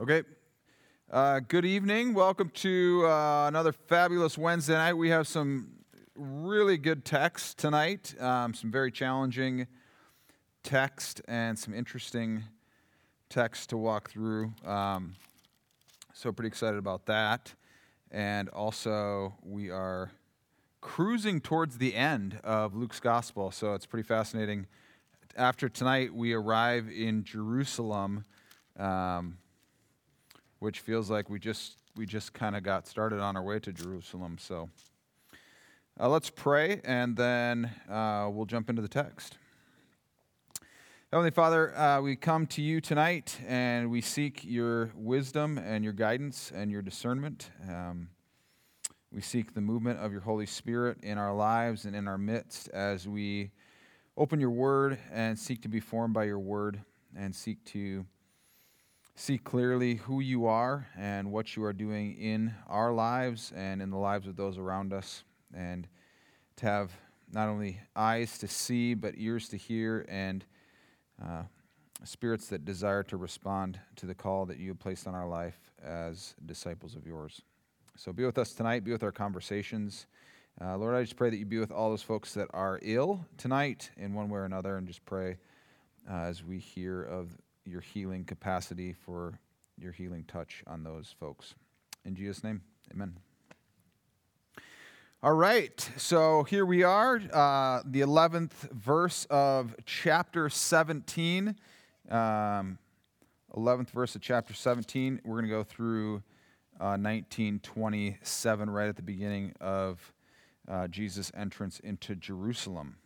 Okay. Uh, good evening. Welcome to uh, another fabulous Wednesday night. We have some really good text tonight, um, some very challenging text, and some interesting text to walk through. Um, so, pretty excited about that. And also, we are cruising towards the end of Luke's gospel, so it's pretty fascinating. After tonight, we arrive in Jerusalem. Um, which feels like we just we just kind of got started on our way to Jerusalem. So uh, let's pray, and then uh, we'll jump into the text. Heavenly Father, uh, we come to you tonight, and we seek your wisdom and your guidance and your discernment. Um, we seek the movement of your Holy Spirit in our lives and in our midst as we open your word and seek to be formed by your word and seek to see clearly who you are and what you are doing in our lives and in the lives of those around us, and to have not only eyes to see, but ears to hear, and uh, spirits that desire to respond to the call that you have placed on our life as disciples of yours. So be with us tonight, be with our conversations. Uh, Lord, I just pray that you be with all those folks that are ill tonight in one way or another, and just pray uh, as we hear of your healing capacity, for your healing touch on those folks. In Jesus' name, amen. All right, so here we are, uh, the 11th verse of chapter 17. Um, 11th verse of chapter 17. We're going to go through uh, 1927, right at the beginning of uh, Jesus' entrance into Jerusalem.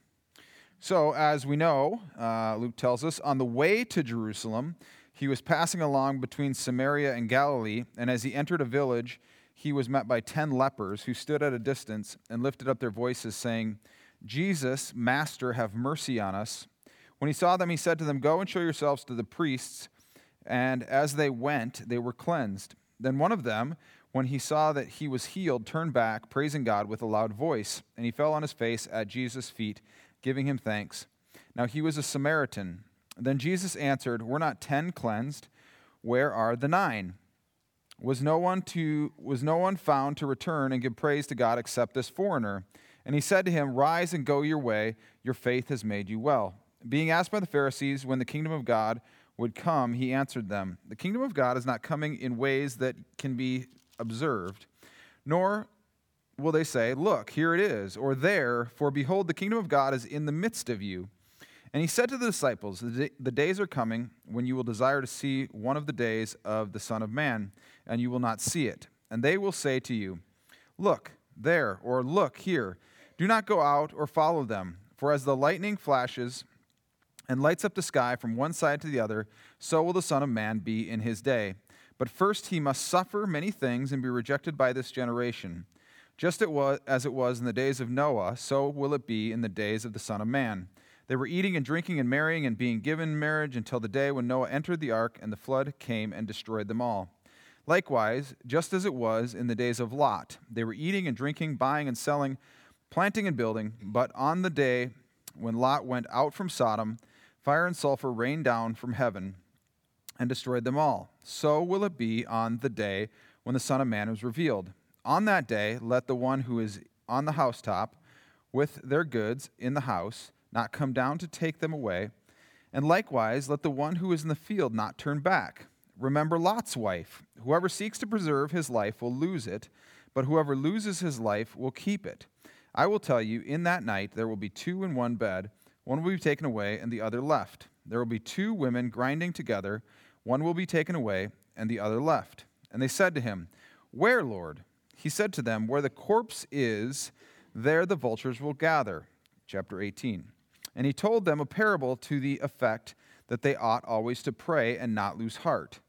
So, as we know, uh, Luke tells us, on the way to Jerusalem, he was passing along between Samaria and Galilee, and as he entered a village, he was met by ten lepers who stood at a distance and lifted up their voices, saying, Jesus, Master, have mercy on us. When he saw them, he said to them, Go and show yourselves to the priests. And as they went, they were cleansed. Then one of them, when he saw that he was healed, turned back, praising God with a loud voice, and he fell on his face at Jesus' feet giving him thanks. Now he was a Samaritan. Then Jesus answered, Were not ten cleansed? Where are the nine? Was no one to was no one found to return and give praise to God except this foreigner? And he said to him, Rise and go your way, your faith has made you well. Being asked by the Pharisees when the kingdom of God would come, he answered them, The kingdom of God is not coming in ways that can be observed, nor will they say, Look, here it is, or there, for behold, the kingdom of God is in the midst of you. And he said to the disciples, The days are coming when you will desire to see one of the days of the Son of Man, and you will not see it. And they will say to you, Look, there, or look, here. Do not go out or follow them. For as the lightning flashes and lights up the sky from one side to the other, so will the Son of Man be in his day. But first he must suffer many things and be rejected by this generation. Just as it was in the days of Noah, so will it be in the days of the Son of Man. They were eating and drinking and marrying and being given marriage until the day when Noah entered the ark and the flood came and destroyed them all. Likewise, just as it was in the days of Lot, they were eating and drinking, buying and selling, planting and building. But on the day when Lot went out from Sodom, fire and sulfur rained down from heaven and destroyed them all. So will it be on the day when the Son of Man is revealed. On that day, let the one who is on the housetop with their goods in the house not come down to take them away. And likewise, let the one who is in the field not turn back. Remember Lot's wife. Whoever seeks to preserve his life will lose it, but whoever loses his life will keep it. I will tell you, in that night there will be two in one bed, one will be taken away and the other left. There will be two women grinding together, one will be taken away and the other left. And they said to him, Where, Lord? He said to them, Where the corpse is, there the vultures will gather. Chapter 18. And he told them a parable to the effect that they ought always to pray and not lose heart.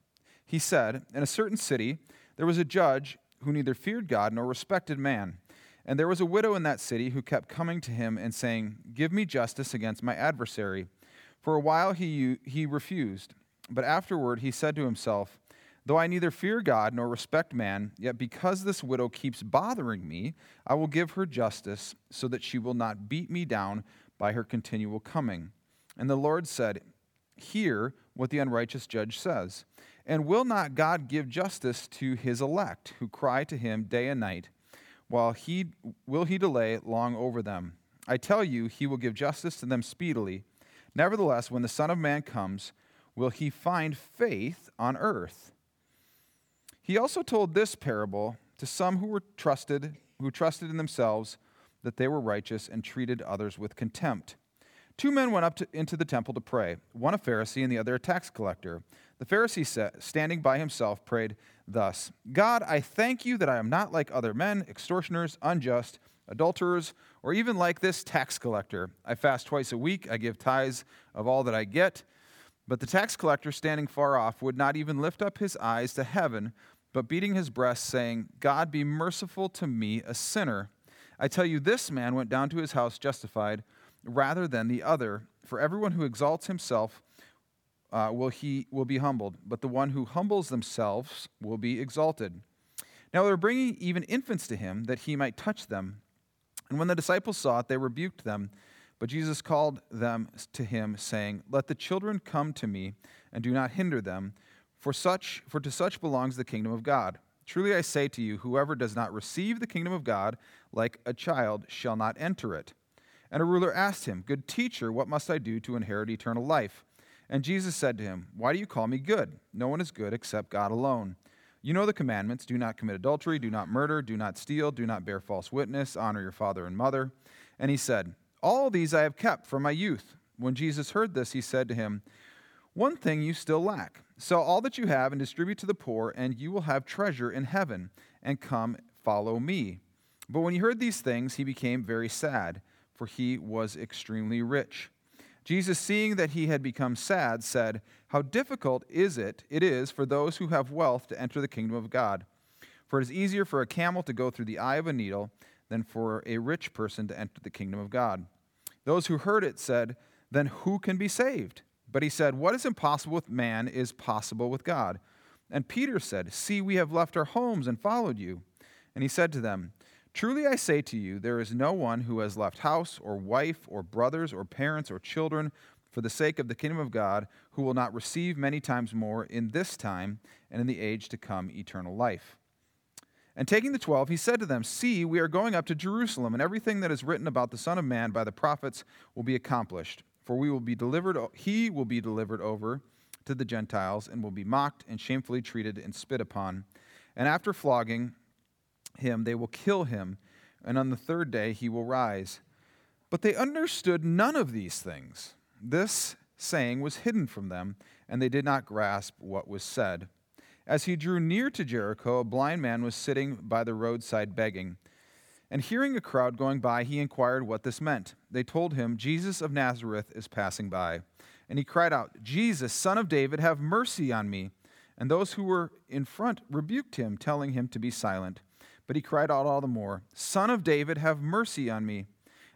He said, In a certain city there was a judge who neither feared God nor respected man. And there was a widow in that city who kept coming to him and saying, Give me justice against my adversary. For a while he, he refused, but afterward he said to himself, Though I neither fear God nor respect man, yet because this widow keeps bothering me, I will give her justice, so that she will not beat me down by her continual coming. And the Lord said, Hear what the unrighteous judge says. And will not God give justice to his elect, who cry to him day and night? While he will he delay long over them? I tell you, he will give justice to them speedily. Nevertheless, when the Son of Man comes, will he find faith on earth? He also told this parable to some who were trusted, who trusted in themselves that they were righteous and treated others with contempt. Two men went up to, into the temple to pray, one a Pharisee and the other a tax collector. The Pharisee, standing by himself, prayed thus God, I thank you that I am not like other men, extortioners, unjust, adulterers, or even like this tax collector. I fast twice a week, I give tithes of all that I get. But the tax collector, standing far off, would not even lift up his eyes to heaven, but beating his breast, saying, God, be merciful to me, a sinner. I tell you, this man went down to his house justified rather than the other. For everyone who exalts himself uh, will, he, will be humbled, but the one who humbles themselves will be exalted. Now they were bringing even infants to him that he might touch them. And when the disciples saw it, they rebuked them. But Jesus called them to him, saying, Let the children come to me, and do not hinder them, for such for to such belongs the kingdom of God. Truly I say to you, whoever does not receive the kingdom of God like a child shall not enter it. And a ruler asked him, Good teacher, what must I do to inherit eternal life? And Jesus said to him, Why do you call me good? No one is good except God alone. You know the commandments do not commit adultery, do not murder, do not steal, do not bear false witness, honor your father and mother. And he said, All these I have kept from my youth. When Jesus heard this, he said to him, One thing you still lack. Sell all that you have and distribute to the poor, and you will have treasure in heaven. And come, follow me. But when he heard these things, he became very sad for he was extremely rich. Jesus, seeing that he had become sad, said, How difficult is it it is for those who have wealth to enter the kingdom of God. For it is easier for a camel to go through the eye of a needle than for a rich person to enter the kingdom of God. Those who heard it said, Then who can be saved? But he said, What is impossible with man is possible with God. And Peter said, See, we have left our homes and followed you. And he said to them, Truly I say to you, there is no one who has left house or wife or brothers or parents or children for the sake of the kingdom of God who will not receive many times more in this time and in the age to come eternal life. And taking the twelve, he said to them, See, we are going up to Jerusalem, and everything that is written about the Son of Man by the prophets will be accomplished. For we will be delivered, he will be delivered over to the Gentiles, and will be mocked and shamefully treated and spit upon. And after flogging, him, they will kill him, and on the third day he will rise. But they understood none of these things. This saying was hidden from them, and they did not grasp what was said. As he drew near to Jericho, a blind man was sitting by the roadside begging. And hearing a crowd going by, he inquired what this meant. They told him, Jesus of Nazareth is passing by. And he cried out, Jesus, son of David, have mercy on me. And those who were in front rebuked him, telling him to be silent. But he cried out all the more, Son of David, have mercy on me.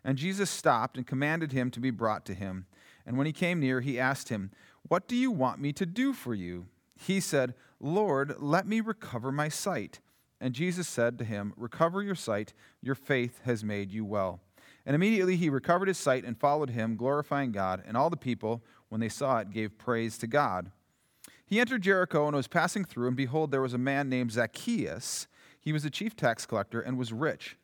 And Jesus stopped and commanded him to be brought to him. And when he came near, he asked him, What do you want me to do for you? He said, Lord, let me recover my sight. And Jesus said to him, Recover your sight, your faith has made you well. And immediately he recovered his sight and followed him, glorifying God. And all the people, when they saw it, gave praise to God. He entered Jericho and was passing through, and behold, there was a man named Zacchaeus he was a chief tax collector and was rich,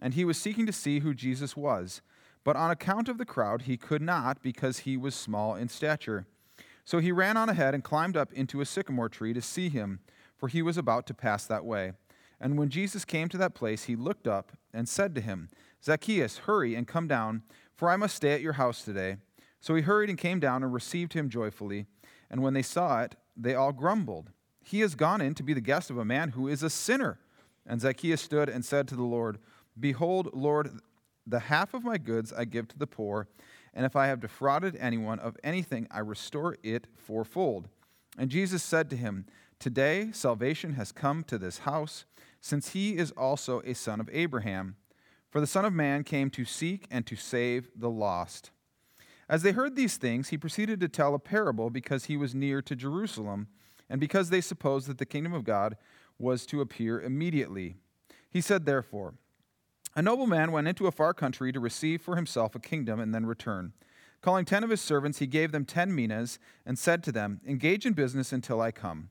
and he was seeking to see who Jesus was. But on account of the crowd, he could not because he was small in stature. So he ran on ahead and climbed up into a sycamore tree to see him, for he was about to pass that way. And when Jesus came to that place, he looked up and said to him, Zacchaeus, hurry and come down, for I must stay at your house today. So he hurried and came down and received him joyfully. And when they saw it, they all grumbled. He has gone in to be the guest of a man who is a sinner. And Zacchaeus stood and said to the Lord, Behold, Lord, the half of my goods I give to the poor, and if I have defrauded anyone of anything, I restore it fourfold. And Jesus said to him, Today salvation has come to this house, since he is also a son of Abraham. For the Son of Man came to seek and to save the lost. As they heard these things, he proceeded to tell a parable because he was near to Jerusalem, and because they supposed that the kingdom of God was to appear immediately. He said, therefore, A nobleman went into a far country to receive for himself a kingdom and then return. Calling ten of his servants, he gave them ten minas and said to them, Engage in business until I come.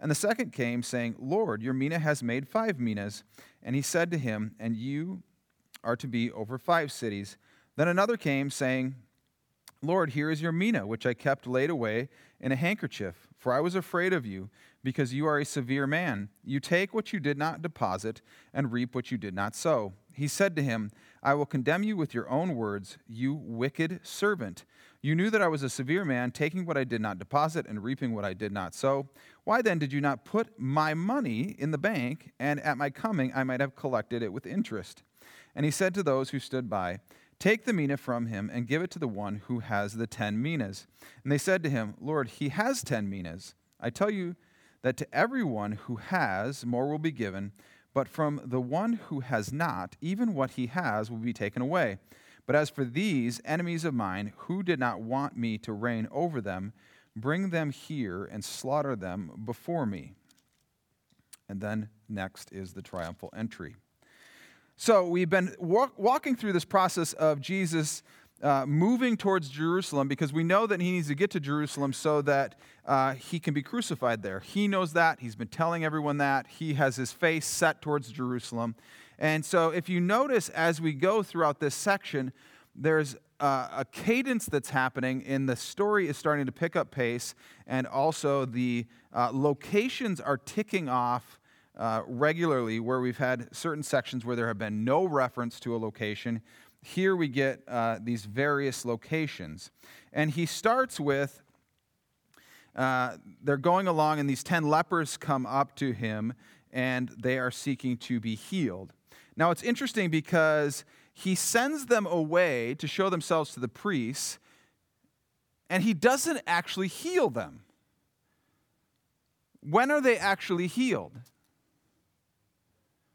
And the second came, saying, Lord, your mina has made five minas. And he said to him, And you are to be over five cities. Then another came, saying, Lord, here is your mina, which I kept laid away in a handkerchief, for I was afraid of you, because you are a severe man. You take what you did not deposit, and reap what you did not sow. He said to him, I will condemn you with your own words, you wicked servant. You knew that I was a severe man, taking what I did not deposit and reaping what I did not sow. Why then did you not put my money in the bank, and at my coming I might have collected it with interest? And he said to those who stood by, Take the mina from him and give it to the one who has the ten minas. And they said to him, Lord, he has ten minas. I tell you that to everyone who has, more will be given, but from the one who has not, even what he has will be taken away. But as for these enemies of mine, who did not want me to reign over them, bring them here and slaughter them before me. And then next is the triumphal entry. So we've been walk, walking through this process of Jesus uh, moving towards Jerusalem because we know that he needs to get to Jerusalem so that uh, he can be crucified there. He knows that. He's been telling everyone that. He has his face set towards Jerusalem. And so if you notice as we go throughout this section, there's uh, a cadence that's happening, and the story is starting to pick up pace, and also the uh, locations are ticking off uh, regularly where we've had certain sections where there have been no reference to a location. Here we get uh, these various locations. And he starts with uh, they're going along, and these 10 lepers come up to him, and they are seeking to be healed. Now, it's interesting because he sends them away to show themselves to the priests, and he doesn't actually heal them. When are they actually healed?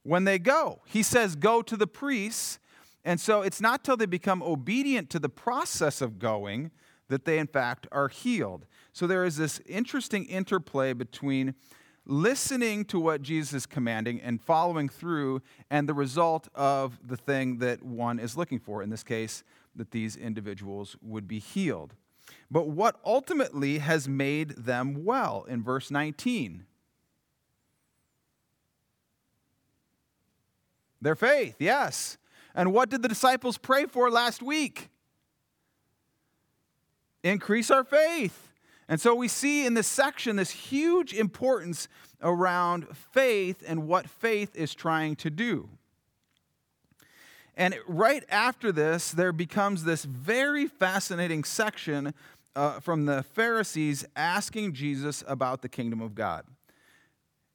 when they go. He says, Go to the priests. And so it's not till they become obedient to the process of going that they, in fact, are healed. So there is this interesting interplay between listening to what Jesus is commanding and following through, and the result of the thing that one is looking for. In this case, that these individuals would be healed. But what ultimately has made them well in verse 19? Their faith, yes. And what did the disciples pray for last week? Increase our faith. And so we see in this section this huge importance around faith and what faith is trying to do. And right after this, there becomes this very fascinating section uh, from the Pharisees asking Jesus about the kingdom of God.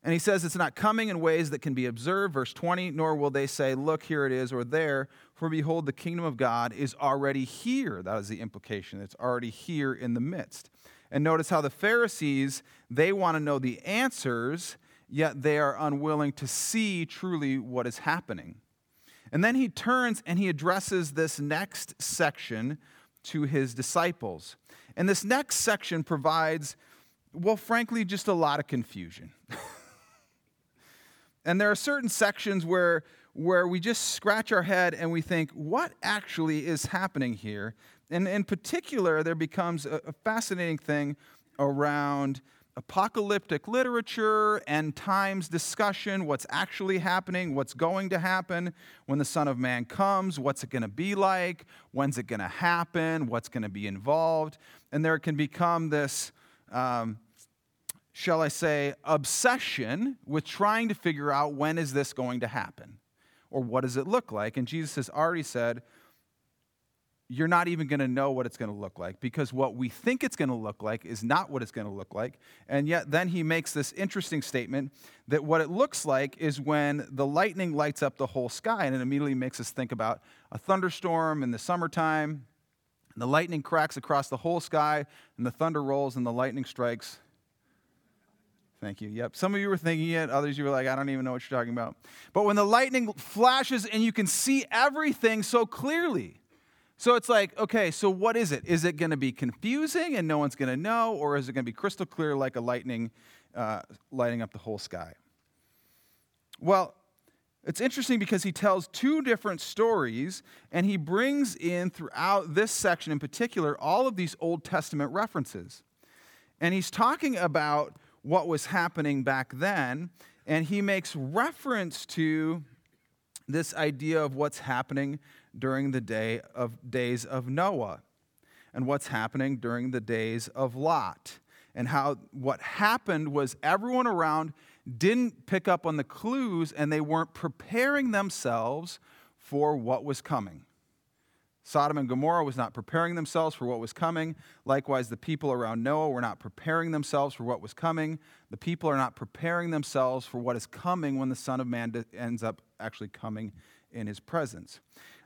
And he says it's not coming in ways that can be observed, verse 20, nor will they say, Look, here it is, or there, for behold, the kingdom of God is already here. That is the implication. It's already here in the midst. And notice how the Pharisees, they want to know the answers, yet they are unwilling to see truly what is happening. And then he turns and he addresses this next section to his disciples. And this next section provides, well, frankly, just a lot of confusion. And there are certain sections where, where we just scratch our head and we think, what actually is happening here? And in particular, there becomes a, fascinating thing around apocalyptic literature and times discussion what's actually happening what's going to happen when the son of man comes what's it going to be like when's it going to happen what's going to be involved and there can become this um, shall I say, obsession with trying to figure out when is this going to happen or what does it look like. And Jesus has already said, you're not even going to know what it's going to look like because what we think it's going to look like is not what it's going to look like. And yet, then he makes this interesting statement that what it looks like is when the lightning lights up the whole sky. And it immediately makes us think about a thunderstorm in the summertime. And the lightning cracks across the whole sky, and the thunder rolls, and the lightning strikes Thank you. Yep. Some of you were thinking it, others you were like, I don't even know what you're talking about. But when the lightning flashes and you can see everything so clearly. So it's like, okay, so what is it? Is it going to be confusing and no one's going to know, or is it going to be crystal clear like a lightning uh, lighting up the whole sky? Well, it's interesting because he tells two different stories, and he brings in throughout this section in particular all of these Old Testament references. And he's talking about what was happening back then, and he makes reference to this idea of what's happening during the day of days of Noah and what's happening during the days of Lot and how what happened was everyone around didn't pick up on the clues and they weren't preparing themselves for what was coming. Sodom and Gomorrah was not preparing themselves for what was coming. Likewise, the people around Noah were not preparing themselves for what was coming. The people are not preparing themselves for what is coming when the Son of Man ends up actually coming in his presence.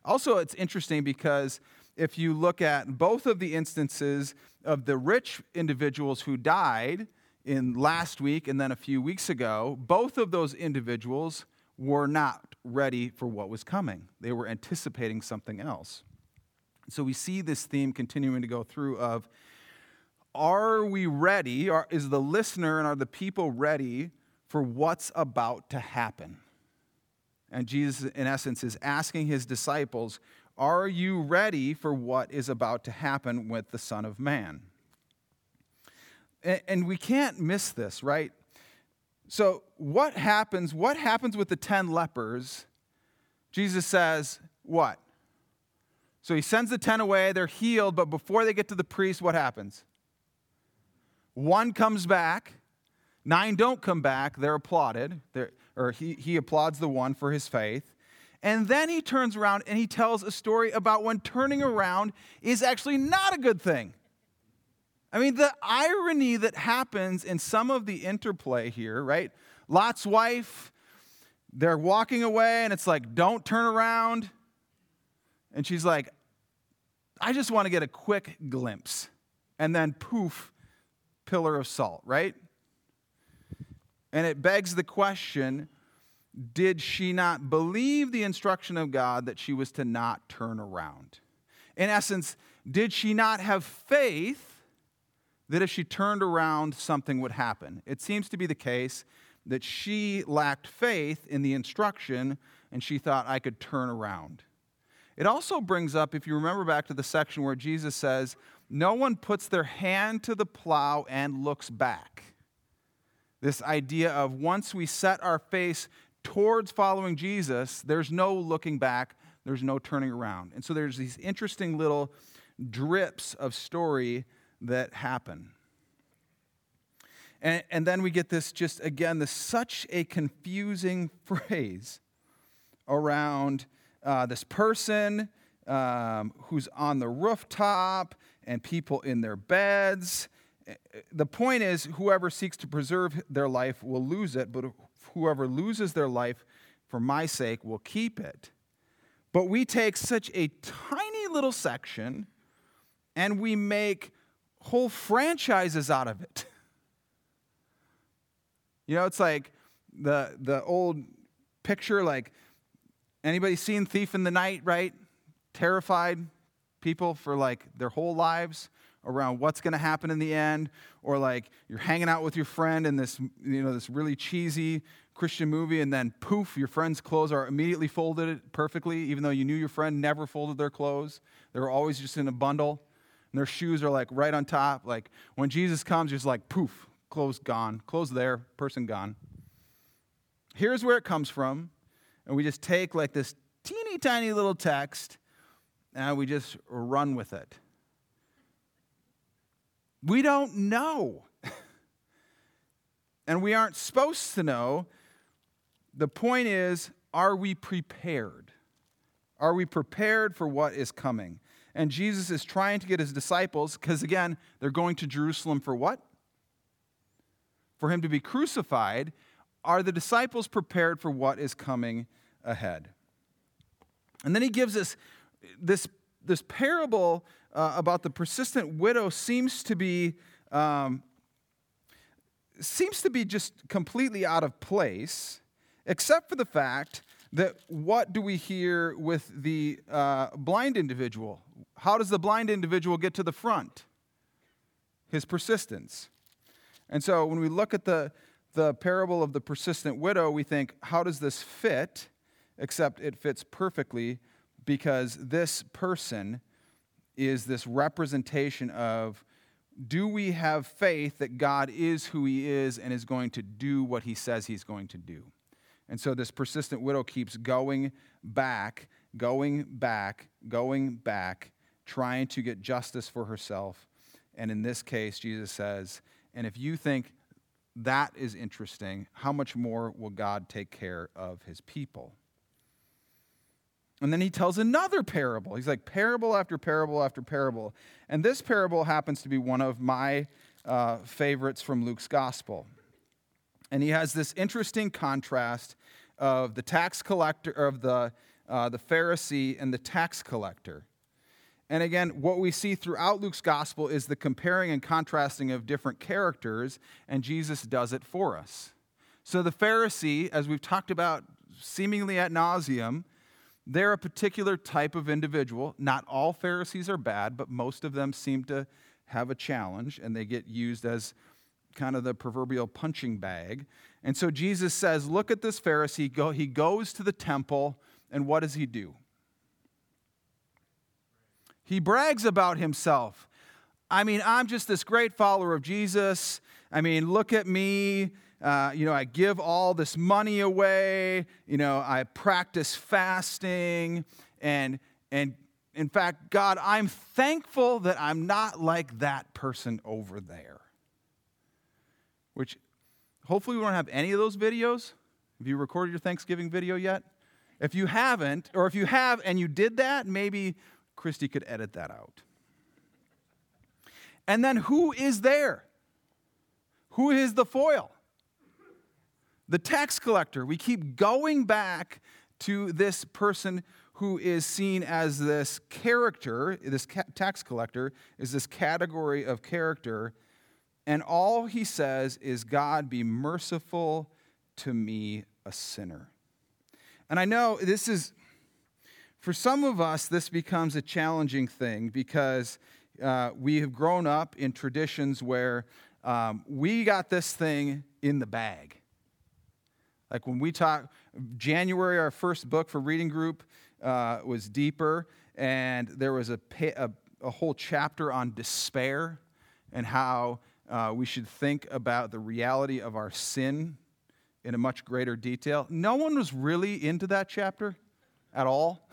Also, it's interesting because if you look at both of the instances of the rich individuals who died, in last week and then a few weeks ago, both of those individuals were not ready for what was coming. They were anticipating something else. So we see this theme continuing to go through of are we ready? Are, is the listener and are the people ready for what's about to happen? And Jesus, in essence, is asking his disciples, Are you ready for what is about to happen with the Son of Man? And we can't miss this, right? So, what happens? What happens with the 10 lepers? Jesus says, What? So he sends the 10 away, they're healed, but before they get to the priest, what happens? One comes back, nine don't come back, they're applauded, they're, or he, he applauds the one for his faith. And then he turns around and he tells a story about when turning around is actually not a good thing. I mean, the irony that happens in some of the interplay here, right? Lot's wife, they're walking away, and it's like, don't turn around. And she's like, I just want to get a quick glimpse. And then poof, pillar of salt, right? And it begs the question did she not believe the instruction of God that she was to not turn around? In essence, did she not have faith that if she turned around, something would happen. It seems to be the case that she lacked faith in the instruction and she thought, I could turn around. It also brings up, if you remember back to the section where Jesus says, No one puts their hand to the plow and looks back. This idea of once we set our face towards following Jesus, there's no looking back, there's no turning around. And so there's these interesting little drips of story that happen. And, and then we get this just again, this such a confusing phrase around uh, this person um, who's on the rooftop and people in their beds. The point is, whoever seeks to preserve their life will lose it, but whoever loses their life for my sake will keep it. But we take such a tiny little section and we make whole franchises out of it. You know, it's like the the old picture like anybody seen Thief in the Night, right? Terrified people for like their whole lives around what's going to happen in the end or like you're hanging out with your friend in this you know this really cheesy Christian movie and then poof your friend's clothes are immediately folded perfectly even though you knew your friend never folded their clothes. They were always just in a bundle and their shoes are like right on top. Like when Jesus comes, just like poof, clothes gone, clothes there, person gone. Here's where it comes from. And we just take like this teeny tiny little text and we just run with it. We don't know. and we aren't supposed to know. The point is, are we prepared? Are we prepared for what is coming? And Jesus is trying to get his disciples, because again, they're going to Jerusalem for what? For him to be crucified. Are the disciples prepared for what is coming ahead? And then he gives us this, this parable uh, about the persistent widow seems to be um, seems to be just completely out of place, except for the fact that what do we hear with the uh, blind individual? How does the blind individual get to the front? His persistence. And so when we look at the, the parable of the persistent widow, we think, how does this fit? Except it fits perfectly because this person is this representation of do we have faith that God is who he is and is going to do what he says he's going to do? And so this persistent widow keeps going back, going back, going back, trying to get justice for herself. And in this case, Jesus says, and if you think that is interesting, how much more will God take care of his people? And then he tells another parable. He's like parable after parable after parable. And this parable happens to be one of my uh, favorites from Luke's gospel. And he has this interesting contrast of the tax collector, of the, uh, the Pharisee and the tax collector. And again, what we see throughout Luke's gospel is the comparing and contrasting of different characters, and Jesus does it for us. So the Pharisee, as we've talked about seemingly at nauseum, they're a particular type of individual. Not all Pharisees are bad, but most of them seem to have a challenge, and they get used as kind of the proverbial punching bag. And so Jesus says, Look at this Pharisee. Go, he goes to the temple, and what does he do? He brags about himself. I mean, I'm just this great follower of Jesus. I mean, look at me. Uh, you know, I give all this money away. You know, I practice fasting. And, and in fact, God, I'm thankful that I'm not like that person over there. Which hopefully we don't have any of those videos. Have you recorded your Thanksgiving video yet? If you haven't, or if you have and you did that, maybe Christy could edit that out. And then who is there? Who is the foil? The tax collector. We keep going back to this person who is seen as this character, this tax collector is this category of character. And all he says is, God, be merciful to me, a sinner. And I know this is for some of us, this becomes a challenging thing because uh, we have grown up in traditions where um, we got this thing in the bag. Like when we talk, January, our first book for reading group uh, was deeper, and there was a, a, a, whole chapter on despair and how uh, we should think about the reality of our sin in a much greater detail. No one was really into that chapter at all.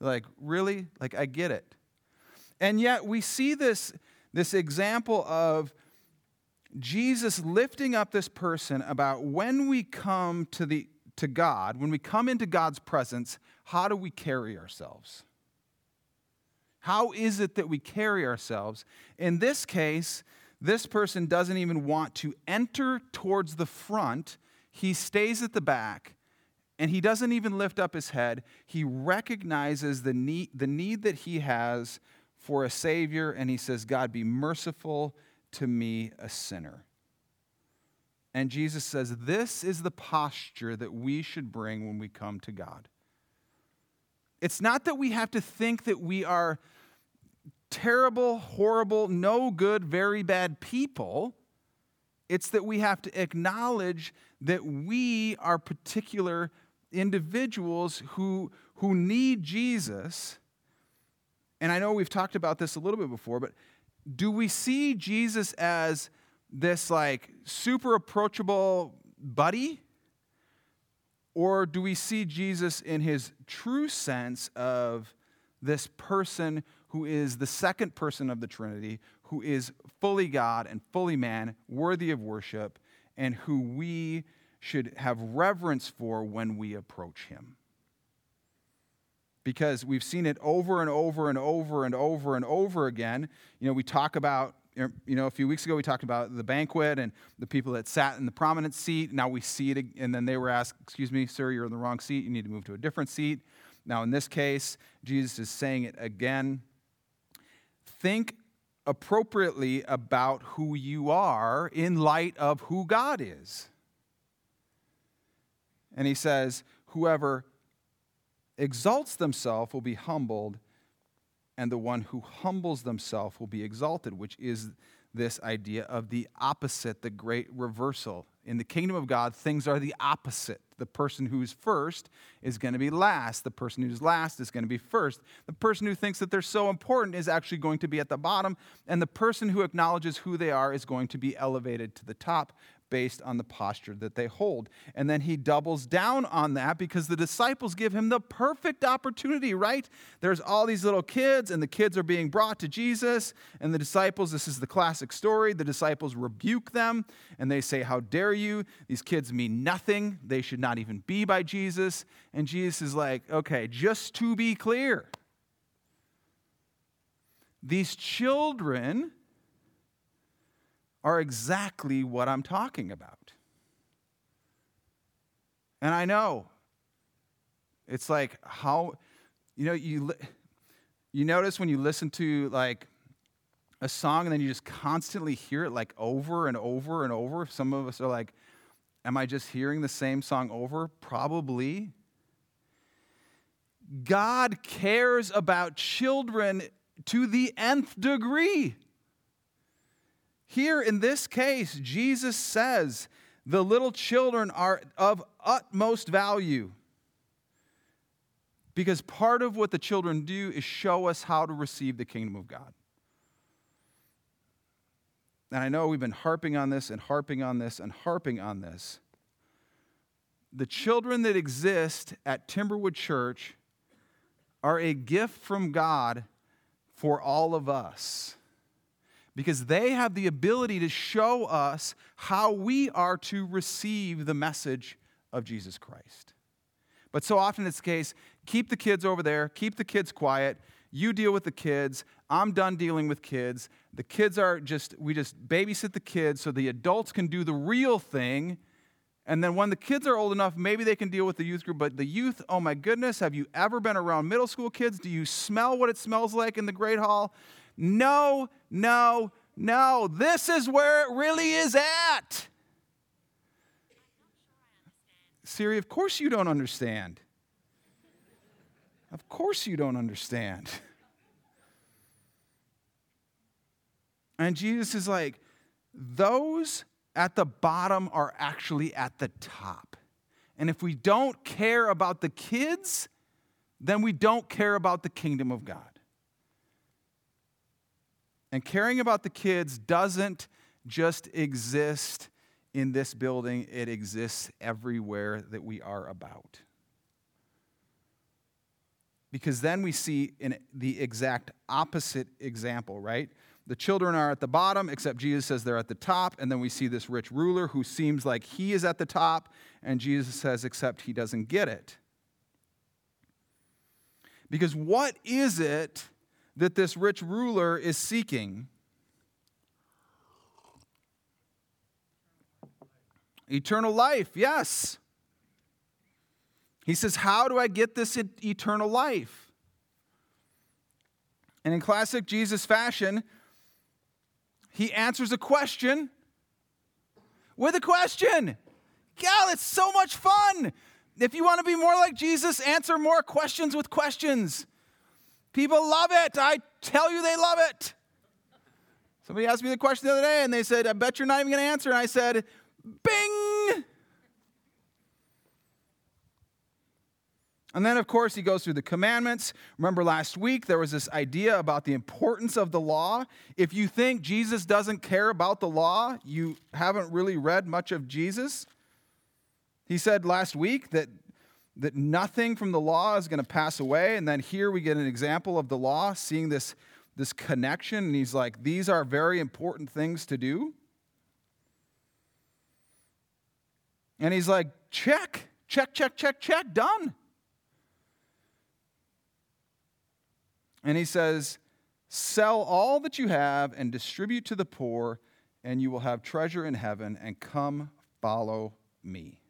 Like, really? Like, I get it. And yet, we see this, this example of Jesus lifting up this person about when we come to, the, to God, when we come into God's presence, how do we carry ourselves? How is it that we carry ourselves? In this case, this person doesn't even want to enter towards the front, he stays at the back and he doesn't even lift up his head. He recognizes the need, the need that he has for a Savior, and he says, God, be merciful to me, a sinner. And Jesus says, This is the posture that we should bring when we come to God. It's not that we have to think that we are terrible, horrible, no good, very bad people. It's that we have to acknowledge that we are particular individuals who, who need Jesus. And I know we've talked about this a little bit before, but do we see Jesus as this like super approachable buddy? Or do we see Jesus in his true sense of this person who is the second person of the Trinity, who is fully God and fully man, worthy of worship, and who we should have reverence for when we approach him. Because we've seen it over and over and over and over and over again. You know, we talk about, er, you know, a few weeks ago we talked about the banquet and the people that sat in the prominent seat. Now we see it, and then they were asked, Excuse me, sir, you're in the wrong seat. You need to move to a different seat. Now, in this case, Jesus is saying it again. Think appropriately about who you are in light of who God is. And he says, Whoever exalts themselves will be humbled, and the one who humbles themselves will be exalted, which is this idea of the opposite, the great reversal. In the kingdom of God, things are the opposite. The person who's first is going to be last. The person who's last is going to be first. The person who thinks that they're so important is actually going to be at the bottom. And the person who acknowledges who they are is going to be elevated to the top based on the posture that they hold. And then he doubles down on that because the disciples give him the perfect opportunity, right? There's all these little kids, and the kids are being brought to Jesus. And the disciples, this is the classic story, the disciples rebuke them and they say, How dare you? These kids mean nothing. They should not even be by Jesus. And Jesus is like, Okay, just to be clear, these children are exactly what I'm talking about. And I know it's like how, you know, you, you notice when you listen to like a song and then you just constantly hear it like over and over and over. Some of us are like, Am I just hearing the same song over? Probably. God cares about children to the nth degree. Here in this case, Jesus says the little children are of utmost value. Because part of what the children do is show us how to receive the kingdom of God. And I know we've been harping on this and harping on this and harping on this. The children that exist at Timberwood Church are a gift from God for all of us because they have the ability to show us how we are to receive the message of Jesus Christ. But so often it's the case keep the kids over there, keep the kids quiet. You deal with the kids. I'm done dealing with kids. The kids are just, we just babysit the kids so the adults can do the real thing. And then when the kids are old enough, maybe they can deal with the youth group. But the youth, oh my goodness, have you ever been around middle school kids? Do you smell what it smells like in the Great Hall? No, no, no. This is where it really is at. Siri, of course you don't understand. Of course you don't understand. And Jesus is like, those at the bottom are actually at the top. And if we don't care about the kids, then we don't care about the kingdom of God. And caring about the kids doesn't just exist in this building, it exists everywhere that we are about. Because then we see in the exact opposite example, right? The children are at the bottom, except Jesus says they're at the top. And then we see this rich ruler who seems like he is at the top, and Jesus says, except he doesn't get it. Because what is it that this rich ruler is seeking. Eternal life, yes. He says, How do I get this eternal life? And in classic Jesus fashion, he answers a question with a question. Yeah, it's so much fun. If you want to be more like Jesus, answer more questions with questions. People love it. I tell you, they love it. Somebody asked me the question the other day, and they said, I bet you're not even going to answer. And I said, Bing! And then, of course, he goes through the commandments. Remember last week, there was this idea about the importance of the law. If you think Jesus doesn't care about the law, you haven't really read much of Jesus. He said last week that that nothing from the law is going to pass away. And then here we get an example of the law seeing this, this connection. And he's like, these are very important things to do. And he's like, check, check, check, check, check, done. And he says, sell all that you have and distribute to the poor, and you will have treasure in heaven, and come follow me.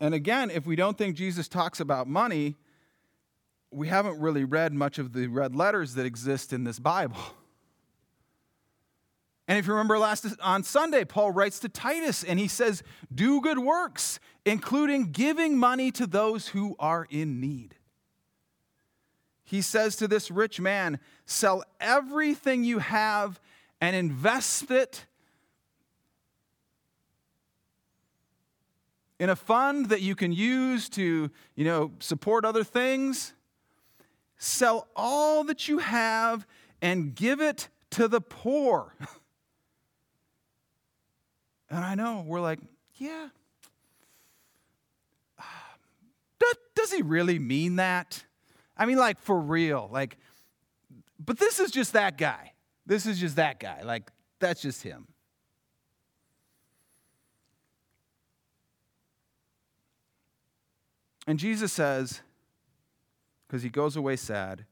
And again, if we don't think Jesus talks about money, we haven't really read much of the red letters that exist in this Bible. And if you remember last on Sunday, Paul writes to Titus and he says, Do good works, including giving money to those who are in need. He says to this rich man, Sell everything you have and invest it in a fund that you can use to, you know, support other things. Sell all that you have and give it to the poor. And I know we're like, yeah. Does he really mean that? I mean, like, for real. Like, but this is just that guy. This is just that guy. Like, that's just him. And Jesus says, because he goes away sad,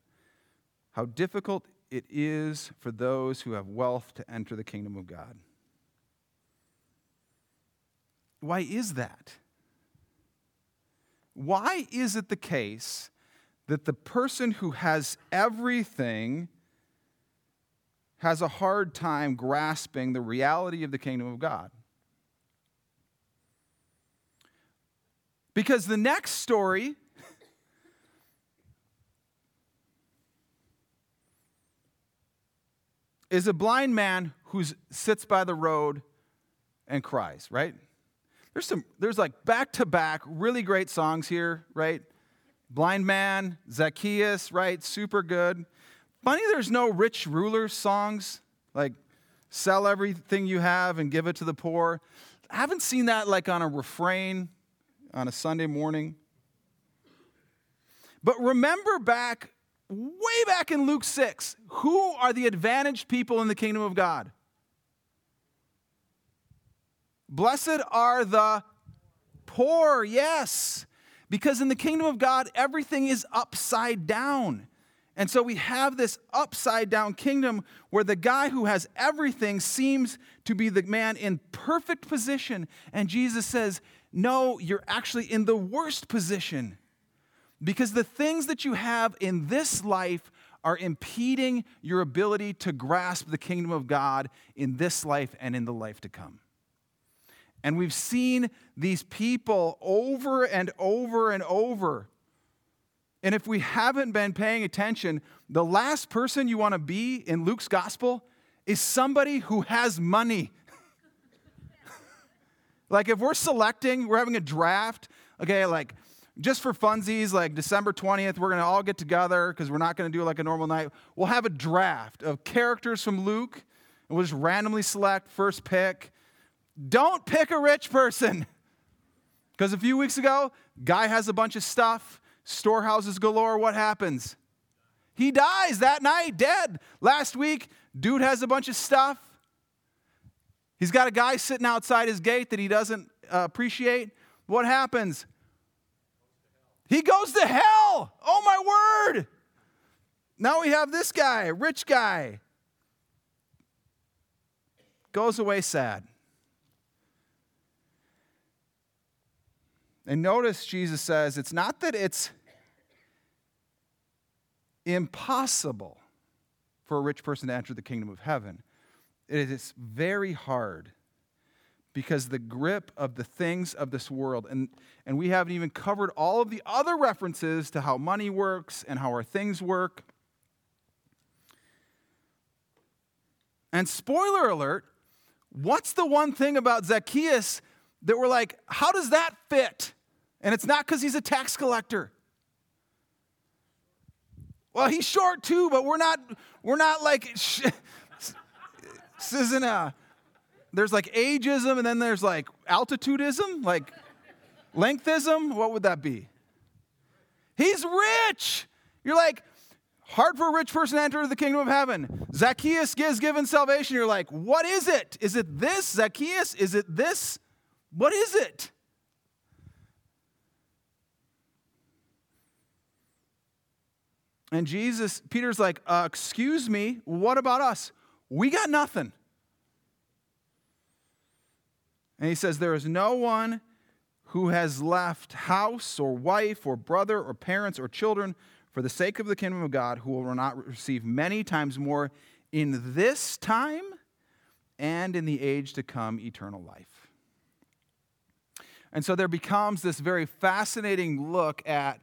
how difficult it is for those who have wealth to enter the kingdom of God. Why is that? Why is it the case that the person who has everything has a hard time grasping the reality of the kingdom of God? Because the next story is a blind man who sits by the road and cries, right? There's some, there's like back to back really great songs here, right? Blind Man, Zacchaeus, right? Super good. Funny there's no rich ruler songs like sell everything you have and give it to the poor. I haven't seen that like on a refrain on a Sunday morning. But remember back, way back in Luke 6, who are the advantaged people in the kingdom of God? Blessed are the poor, yes, because in the kingdom of God, everything is upside down. And so we have this upside down kingdom where the guy who has everything seems to be the man in perfect position. And Jesus says, No, you're actually in the worst position because the things that you have in this life are impeding your ability to grasp the kingdom of God in this life and in the life to come. And we've seen these people over and over and over. And if we haven't been paying attention, the last person you want to be in Luke's gospel is somebody who has money. Like if we're selecting, we're having a draft, okay, like just for funsies, like December 20th, we're going to all get together because we're not going to do like a normal night. We'll have a draft of characters from Luke, and we'll just randomly select first pick don't pick a rich person. Because a few weeks ago, guy has a bunch of stuff, storehouses galore. What happens? He dies that night, dead. Last week, dude has a bunch of stuff. He's got a guy sitting outside his gate that he doesn't uh, appreciate. What happens? He goes to hell. Oh, my word. Now we have this guy, rich guy. Goes away sad. And notice Jesus says it's not that it's impossible for a rich person to enter the kingdom of heaven, it is very hard because the grip of the things of this world, and, and we haven't even covered all of the other references to how money works and how our things work. And spoiler alert, what's the one thing about Zacchaeus that we're like, how does that fit? And it's not because he's a tax collector. Well, he's short too, but we're not, we're not like, this isn't a, there's like ageism and then there's like altitudism, like lengthism. What would that be? He's rich. You're like, hard for a rich person to enter the kingdom of heaven. Zacchaeus is given salvation. You're like, what is it? Is it this, Zacchaeus? Is it this? What is it? And Jesus, Peter's like, uh, Excuse me, what about us? We got nothing. And he says, There is no one who has left house or wife or brother or parents or children for the sake of the kingdom of God, who will not receive many times more in this time and in the age to come eternal life. And so there becomes this very fascinating look at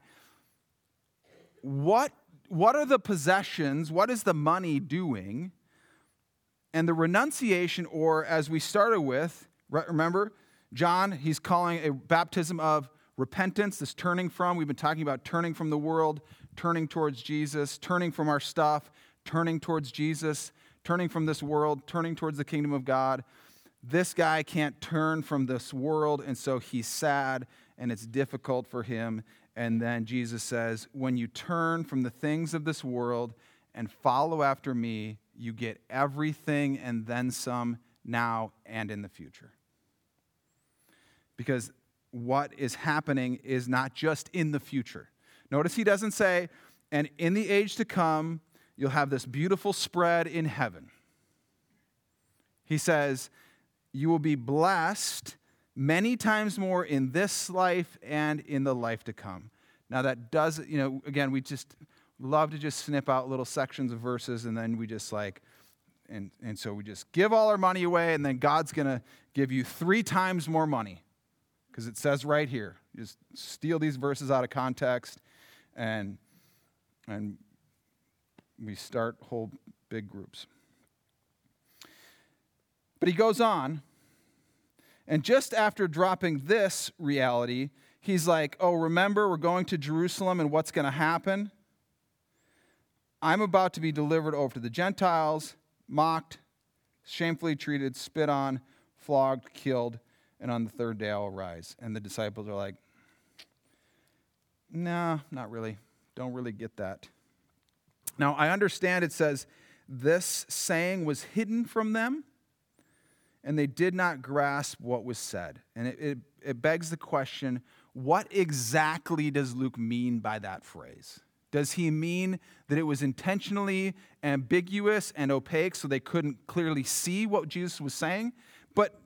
what, what are the possessions, what is the money doing, and the renunciation, or as we started with, remember, John, he's calling a baptism of repentance, this turning from. We've been talking about turning from the world, turning towards Jesus, turning from our stuff, turning towards Jesus, turning from this world, turning towards the kingdom of God. This guy can't turn from this world, and so he's sad and it's difficult for him. And then Jesus says, When you turn from the things of this world and follow after me, you get everything and then some now and in the future. Because what is happening is not just in the future. Notice he doesn't say, and in the age to come, you'll have this beautiful spread in heaven. He says, you will be blessed many times more in this life and in the life to come. Now, that does, you know, again, we just love to just snip out little sections of verses and then we just like, and, and so we just give all our money away and then God's going to give you three times more money because it says right here. just steal these verses out of context, and and we start whole big groups. But he goes on, and just after dropping this reality, he's like, "Oh, remember, we're going to Jerusalem, and what's going to happen? I'm about to be delivered over to the Gentiles, mocked, shamefully treated, spit on, flogged, killed." and on the third day I'll rise. And the disciples are like, nah, not really. Don't really get that. Now, I understand it says this saying was hidden from them, and they did not grasp what was said. And it, it, it begs the question what exactly does Luke mean by that phrase? Does he mean that it was intentionally ambiguous and opaque so they couldn't clearly see what Jesus was saying? But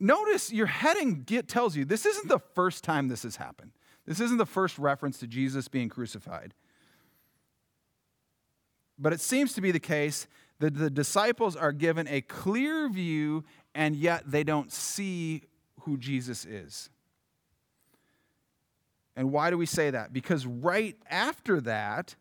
notice your heading tells you this isn't the first time this has happened. This isn't the first reference to Jesus being crucified. But it seems to be the case that the disciples are given a clear view and yet they don't see who Jesus is. And why do we say that? Because right after that,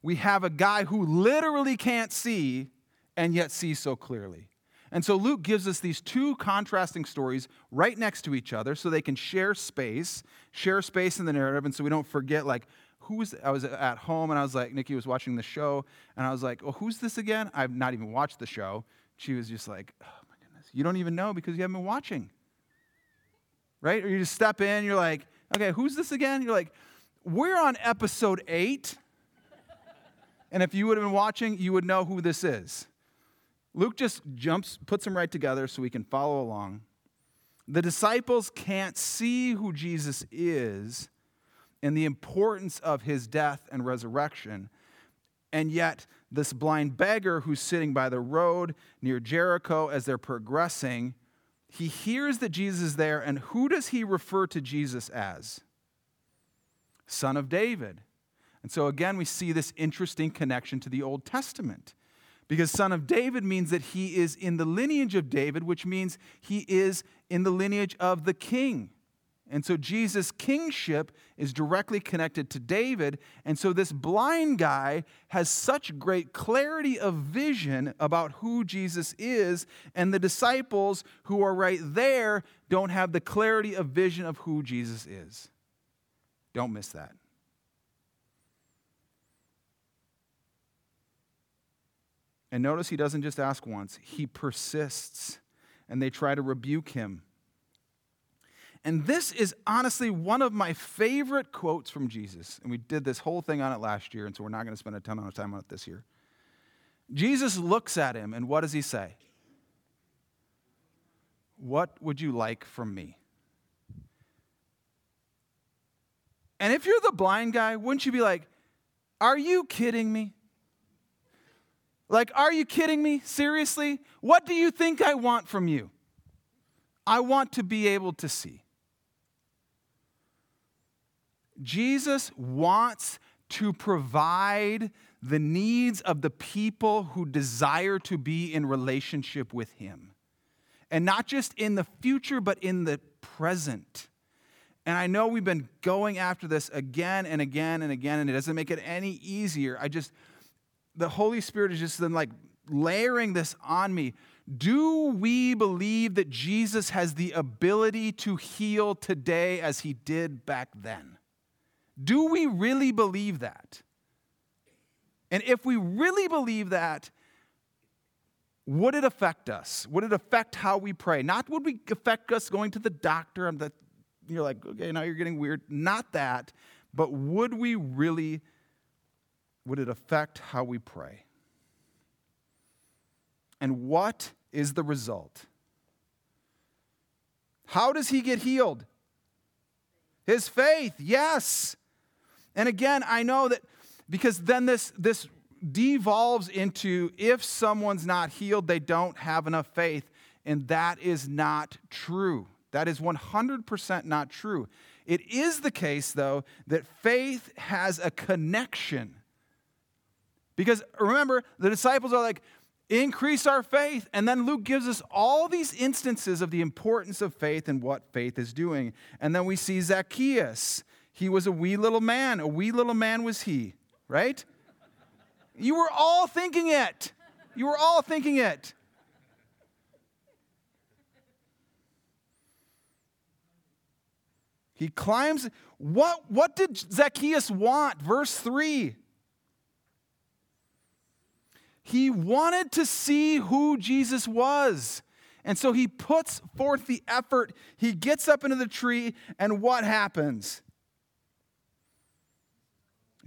we have a guy who literally can't see and yet sees so clearly. And so Luke gives us these two contrasting stories right next to each other so they can share space, share space in the narrative, and so we don't forget, like, who's, I was at home and I was like, Nikki was watching the show, and I was like, oh, who's this again? I've not even watched the show. She was just like, oh my goodness, you don't even know because you haven't been watching. Right? Or you just step in, you're like, okay, who's this again? You're like, we're on episode eight. and if you would have been watching, you would know who this is. Luke just jumps, puts them right together so we can follow along. The disciples can't see who Jesus is and the importance of his death and resurrection. And yet, this blind beggar who's sitting by the road near Jericho as they're progressing, he hears that Jesus is there, and who does he refer to Jesus as? Son of David. And so, again, we see this interesting connection to the Old Testament. Because son of David means that he is in the lineage of David, which means he is in the lineage of the king. And so Jesus' kingship is directly connected to David. And so this blind guy has such great clarity of vision about who Jesus is. And the disciples who are right there don't have the clarity of vision of who Jesus is. Don't miss that. And notice he doesn't just ask once, he persists, and they try to rebuke him. And this is honestly one of my favorite quotes from Jesus. And we did this whole thing on it last year, and so we're not going to spend a ton of time on it this year. Jesus looks at him, and what does he say? What would you like from me? And if you're the blind guy, wouldn't you be like, Are you kidding me? Like, are you kidding me? Seriously? What do you think I want from you? I want to be able to see. Jesus wants to provide the needs of the people who desire to be in relationship with Him. And not just in the future, but in the present. And I know we've been going after this again and again and again, and it doesn't make it any easier. I just, the Holy Spirit is just then like layering this on me. Do we believe that Jesus has the ability to heal today as he did back then? Do we really believe that? And if we really believe that, would it affect us? Would it affect how we pray? Not would we affect us going to the doctor and that you're like, okay, now you're getting weird. Not that, but would we really, would it affect how we pray? And what is the result? How does he get healed? His faith, yes. And again, I know that because then this, this devolves into if someone's not healed, they don't have enough faith. And that is not true. That is 100% not true. It is the case, though, that faith has a connection. Because remember, the disciples are like, increase our faith. And then Luke gives us all these instances of the importance of faith and what faith is doing. And then we see Zacchaeus. He was a wee little man. A wee little man was he, right? You were all thinking it. You were all thinking it. He climbs. What, what did Zacchaeus want? Verse 3. He wanted to see who Jesus was. And so he puts forth the effort. He gets up into the tree, and what happens?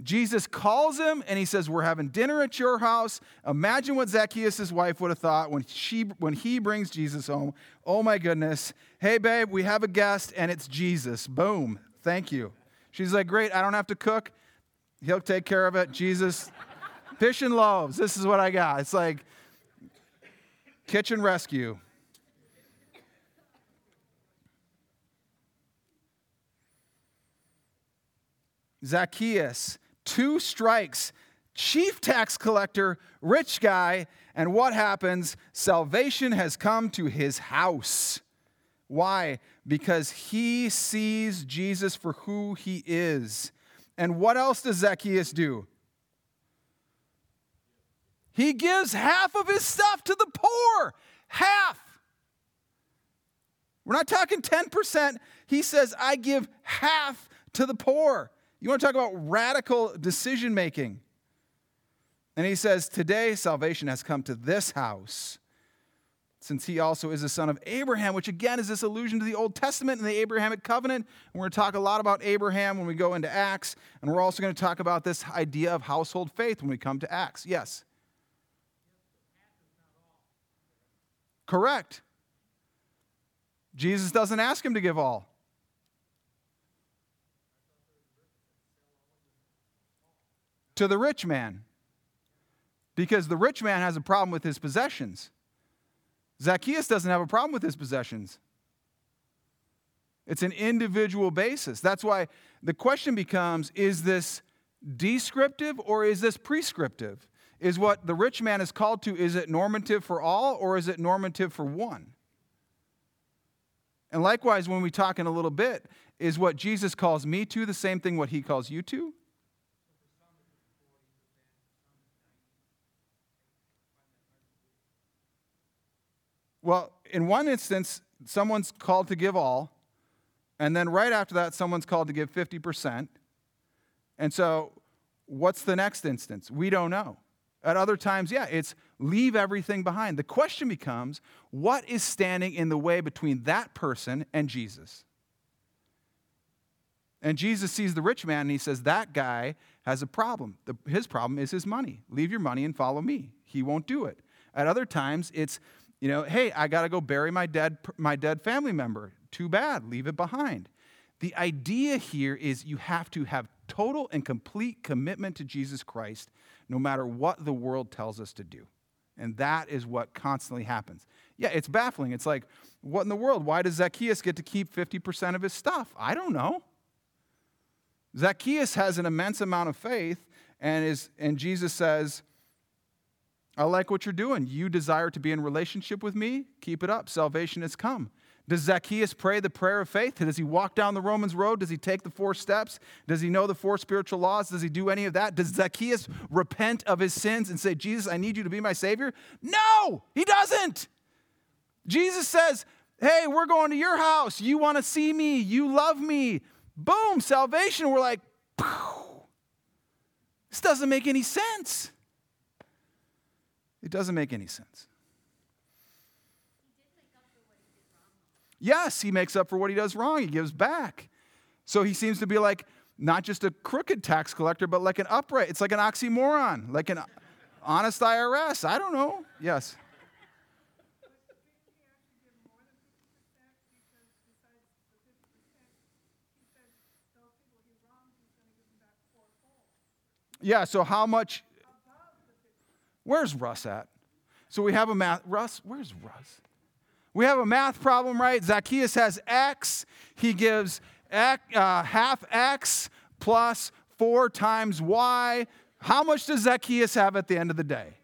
Jesus calls him and he says, We're having dinner at your house. Imagine what Zacchaeus' wife would have thought when, she, when he brings Jesus home. Oh my goodness. Hey, babe, we have a guest and it's Jesus. Boom. Thank you. She's like, Great, I don't have to cook. He'll take care of it. Jesus, fish and loaves. This is what I got. It's like kitchen rescue. Zacchaeus two strikes chief tax collector, rich guy, and what happens? Salvation has come to his house. Why? Because he sees Jesus for who he is. And what else does Zacchaeus do? He gives half of his stuff to the poor. Half. We're not talking 10%. He says, I give half to the poor. You want to talk about radical decision making? And he says, Today salvation has come to this house, since he also is the son of Abraham, which again is this allusion to the Old Testament and the Abrahamic covenant. And we're going to talk a lot about Abraham when we go into Acts. And we're also going to talk about this idea of household faith when we come to Acts. Yes? Correct. Jesus doesn't ask him to give all. To the rich man because the rich man has a problem with his possessions. Zacchaeus doesn't have a problem with his possessions. It's an individual basis. That's why the question becomes is this descriptive or is this prescriptive? Is what the rich man is called to, is it normative for all or is it normative for one? And likewise, when we talk in a little bit, is what Jesus calls me to the same thing what he calls you to? Well, in one instance, someone's called to give all, and then right after that, someone's called to give 50%. And so, what's the next instance? We don't know. At other times, yeah, it's leave everything behind. The question becomes what is standing in the way between that person and Jesus? And Jesus sees the rich man and he says, That guy has a problem. The, his problem is his money. Leave your money and follow me. He won't do it. At other times, it's you know, hey, I got to go bury my dead, my dead family member. Too bad, leave it behind. The idea here is you have to have total and complete commitment to Jesus Christ no matter what the world tells us to do. And that is what constantly happens. Yeah, it's baffling. It's like, what in the world? Why does Zacchaeus get to keep 50% of his stuff? I don't know. Zacchaeus has an immense amount of faith, and, is, and Jesus says, I like what you're doing. You desire to be in relationship with me? Keep it up. Salvation has come. Does Zacchaeus pray the prayer of faith? Does he walk down the Romans road? Does he take the four steps? Does he know the four spiritual laws? Does he do any of that? Does Zacchaeus repent of his sins and say, Jesus, I need you to be my Savior? No, he doesn't. Jesus says, Hey, we're going to your house. You want to see me. You love me. Boom, salvation. We're like, this doesn't make any sense. It doesn't make any sense. Yes, he makes up for what he does wrong. He gives back. So he seems to be like not just a crooked tax collector, but like an upright. It's like an oxymoron, like an honest IRS. I don't know. Yes. Yeah, so how much? Where's Russ at? So we have a math. Russ, where's Russ? We have a math problem, right? Zacchaeus has x. He gives x, uh, half x plus 4 times y. How much does Zacchaeus have at the end of the day?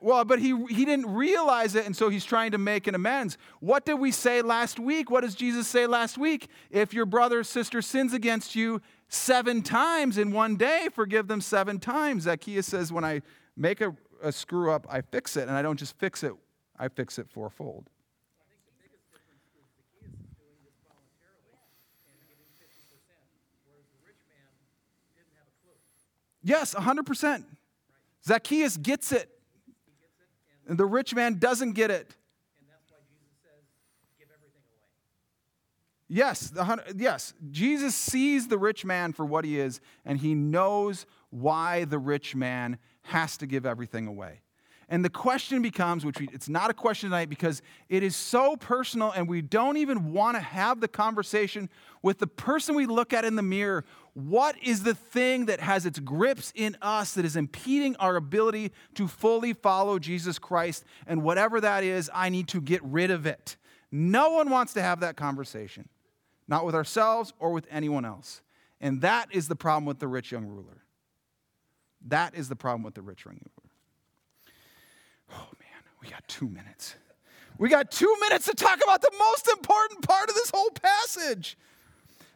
Well, but he, he didn't realize it, and so he's trying to make an amends. What did we say last week? What does Jesus say last week? If your brother or sister sins against you seven times in one day, forgive them seven times. Zacchaeus says, When I make a, a screw up, I fix it, and I don't just fix it, I fix it fourfold. Yes, 100%. Zacchaeus gets it. And the rich man doesn't get it. Yes, the, yes. Jesus sees the rich man for what he is, and he knows why the rich man has to give everything away. And the question becomes, which we, it's not a question tonight because it is so personal, and we don't even want to have the conversation with the person we look at in the mirror. What is the thing that has its grips in us that is impeding our ability to fully follow Jesus Christ? And whatever that is, I need to get rid of it. No one wants to have that conversation, not with ourselves or with anyone else. And that is the problem with the rich young ruler. That is the problem with the rich young ruler. Oh man, we got two minutes. We got two minutes to talk about the most important part of this whole passage.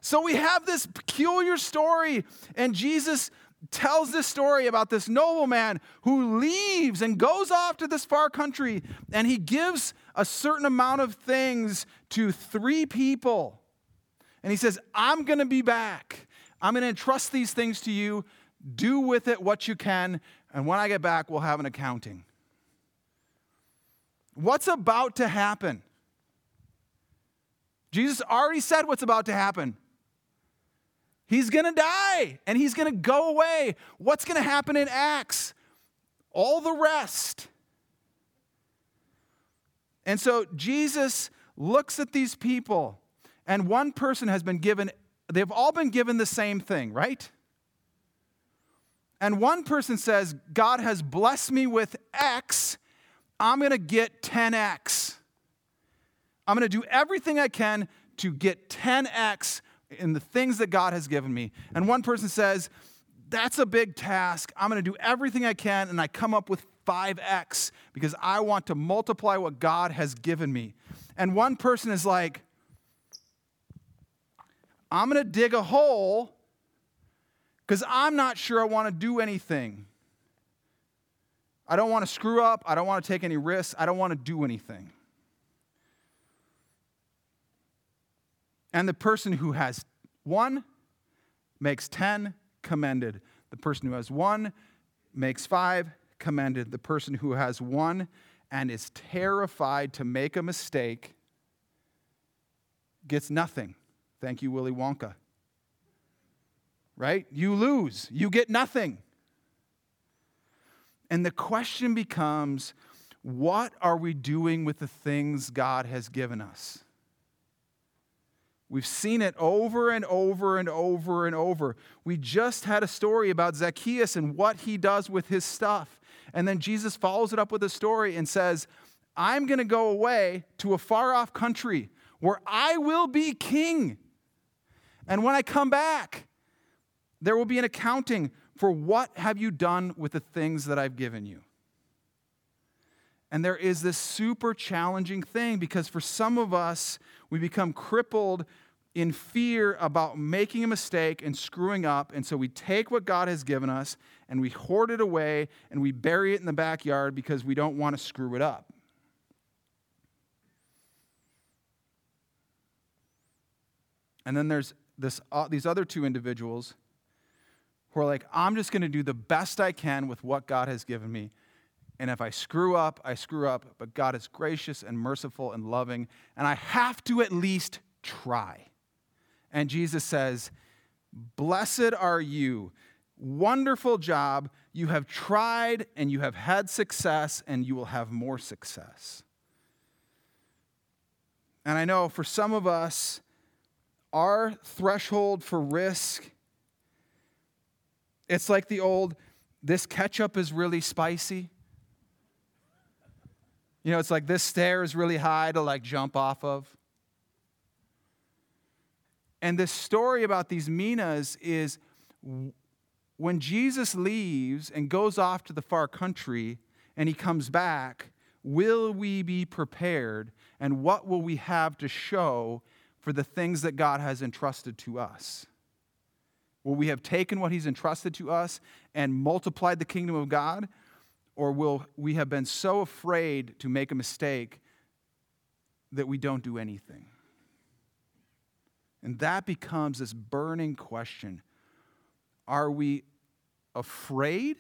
So we have this peculiar story, and Jesus tells this story about this nobleman who leaves and goes off to this far country, and he gives a certain amount of things to three people. And he says, I'm going to be back. I'm going to entrust these things to you. Do with it what you can. And when I get back, we'll have an accounting. What's about to happen? Jesus already said what's about to happen. He's going to die and he's going to go away. What's going to happen in Acts? All the rest. And so Jesus looks at these people, and one person has been given, they've all been given the same thing, right? And one person says, God has blessed me with X, I'm going to get 10x. I'm going to do everything I can to get 10x in the things that God has given me. And one person says, That's a big task. I'm going to do everything I can, and I come up with 5x because I want to multiply what God has given me. And one person is like, I'm going to dig a hole because I'm not sure I want to do anything. I don't want to screw up. I don't want to take any risks. I don't want to do anything. And the person who has one makes 10, commended. The person who has one makes five, commended. The person who has one and is terrified to make a mistake gets nothing. Thank you, Willy Wonka. Right? You lose, you get nothing. And the question becomes what are we doing with the things God has given us? We've seen it over and over and over and over. We just had a story about Zacchaeus and what he does with his stuff. And then Jesus follows it up with a story and says, I'm going to go away to a far off country where I will be king. And when I come back, there will be an accounting for what have you done with the things that I've given you. And there is this super challenging thing because for some of us, we become crippled in fear about making a mistake and screwing up. And so we take what God has given us and we hoard it away and we bury it in the backyard because we don't want to screw it up. And then there's this, uh, these other two individuals who are like, I'm just going to do the best I can with what God has given me. And if I screw up, I screw up. But God is gracious and merciful and loving. And I have to at least try. And Jesus says, Blessed are you. Wonderful job. You have tried and you have had success, and you will have more success. And I know for some of us, our threshold for risk, it's like the old, this ketchup is really spicy. You know, it's like this stair is really high to like jump off of. And this story about these minas is when Jesus leaves and goes off to the far country and he comes back, will we be prepared and what will we have to show for the things that God has entrusted to us? Will we have taken what he's entrusted to us and multiplied the kingdom of God? Or will we have been so afraid to make a mistake that we don't do anything? And that becomes this burning question Are we afraid?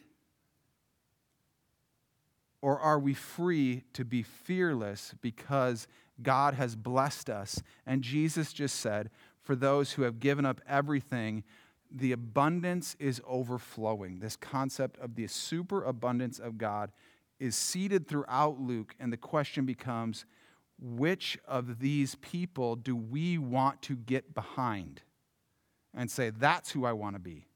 Or are we free to be fearless because God has blessed us? And Jesus just said, for those who have given up everything, the abundance is overflowing. This concept of the superabundance of God is seated throughout Luke, and the question becomes which of these people do we want to get behind and say, that's who I want to be?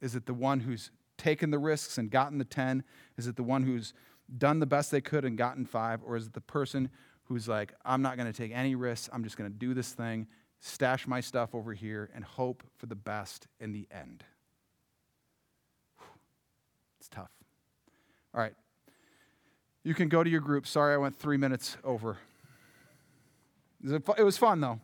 Is it the one who's taken the risks and gotten the 10? Is it the one who's done the best they could and gotten five? Or is it the person who's like, I'm not going to take any risks, I'm just going to do this thing, stash my stuff over here, and hope for the best in the end? It's tough. All right. You can go to your group. Sorry, I went three minutes over. It was fun, though.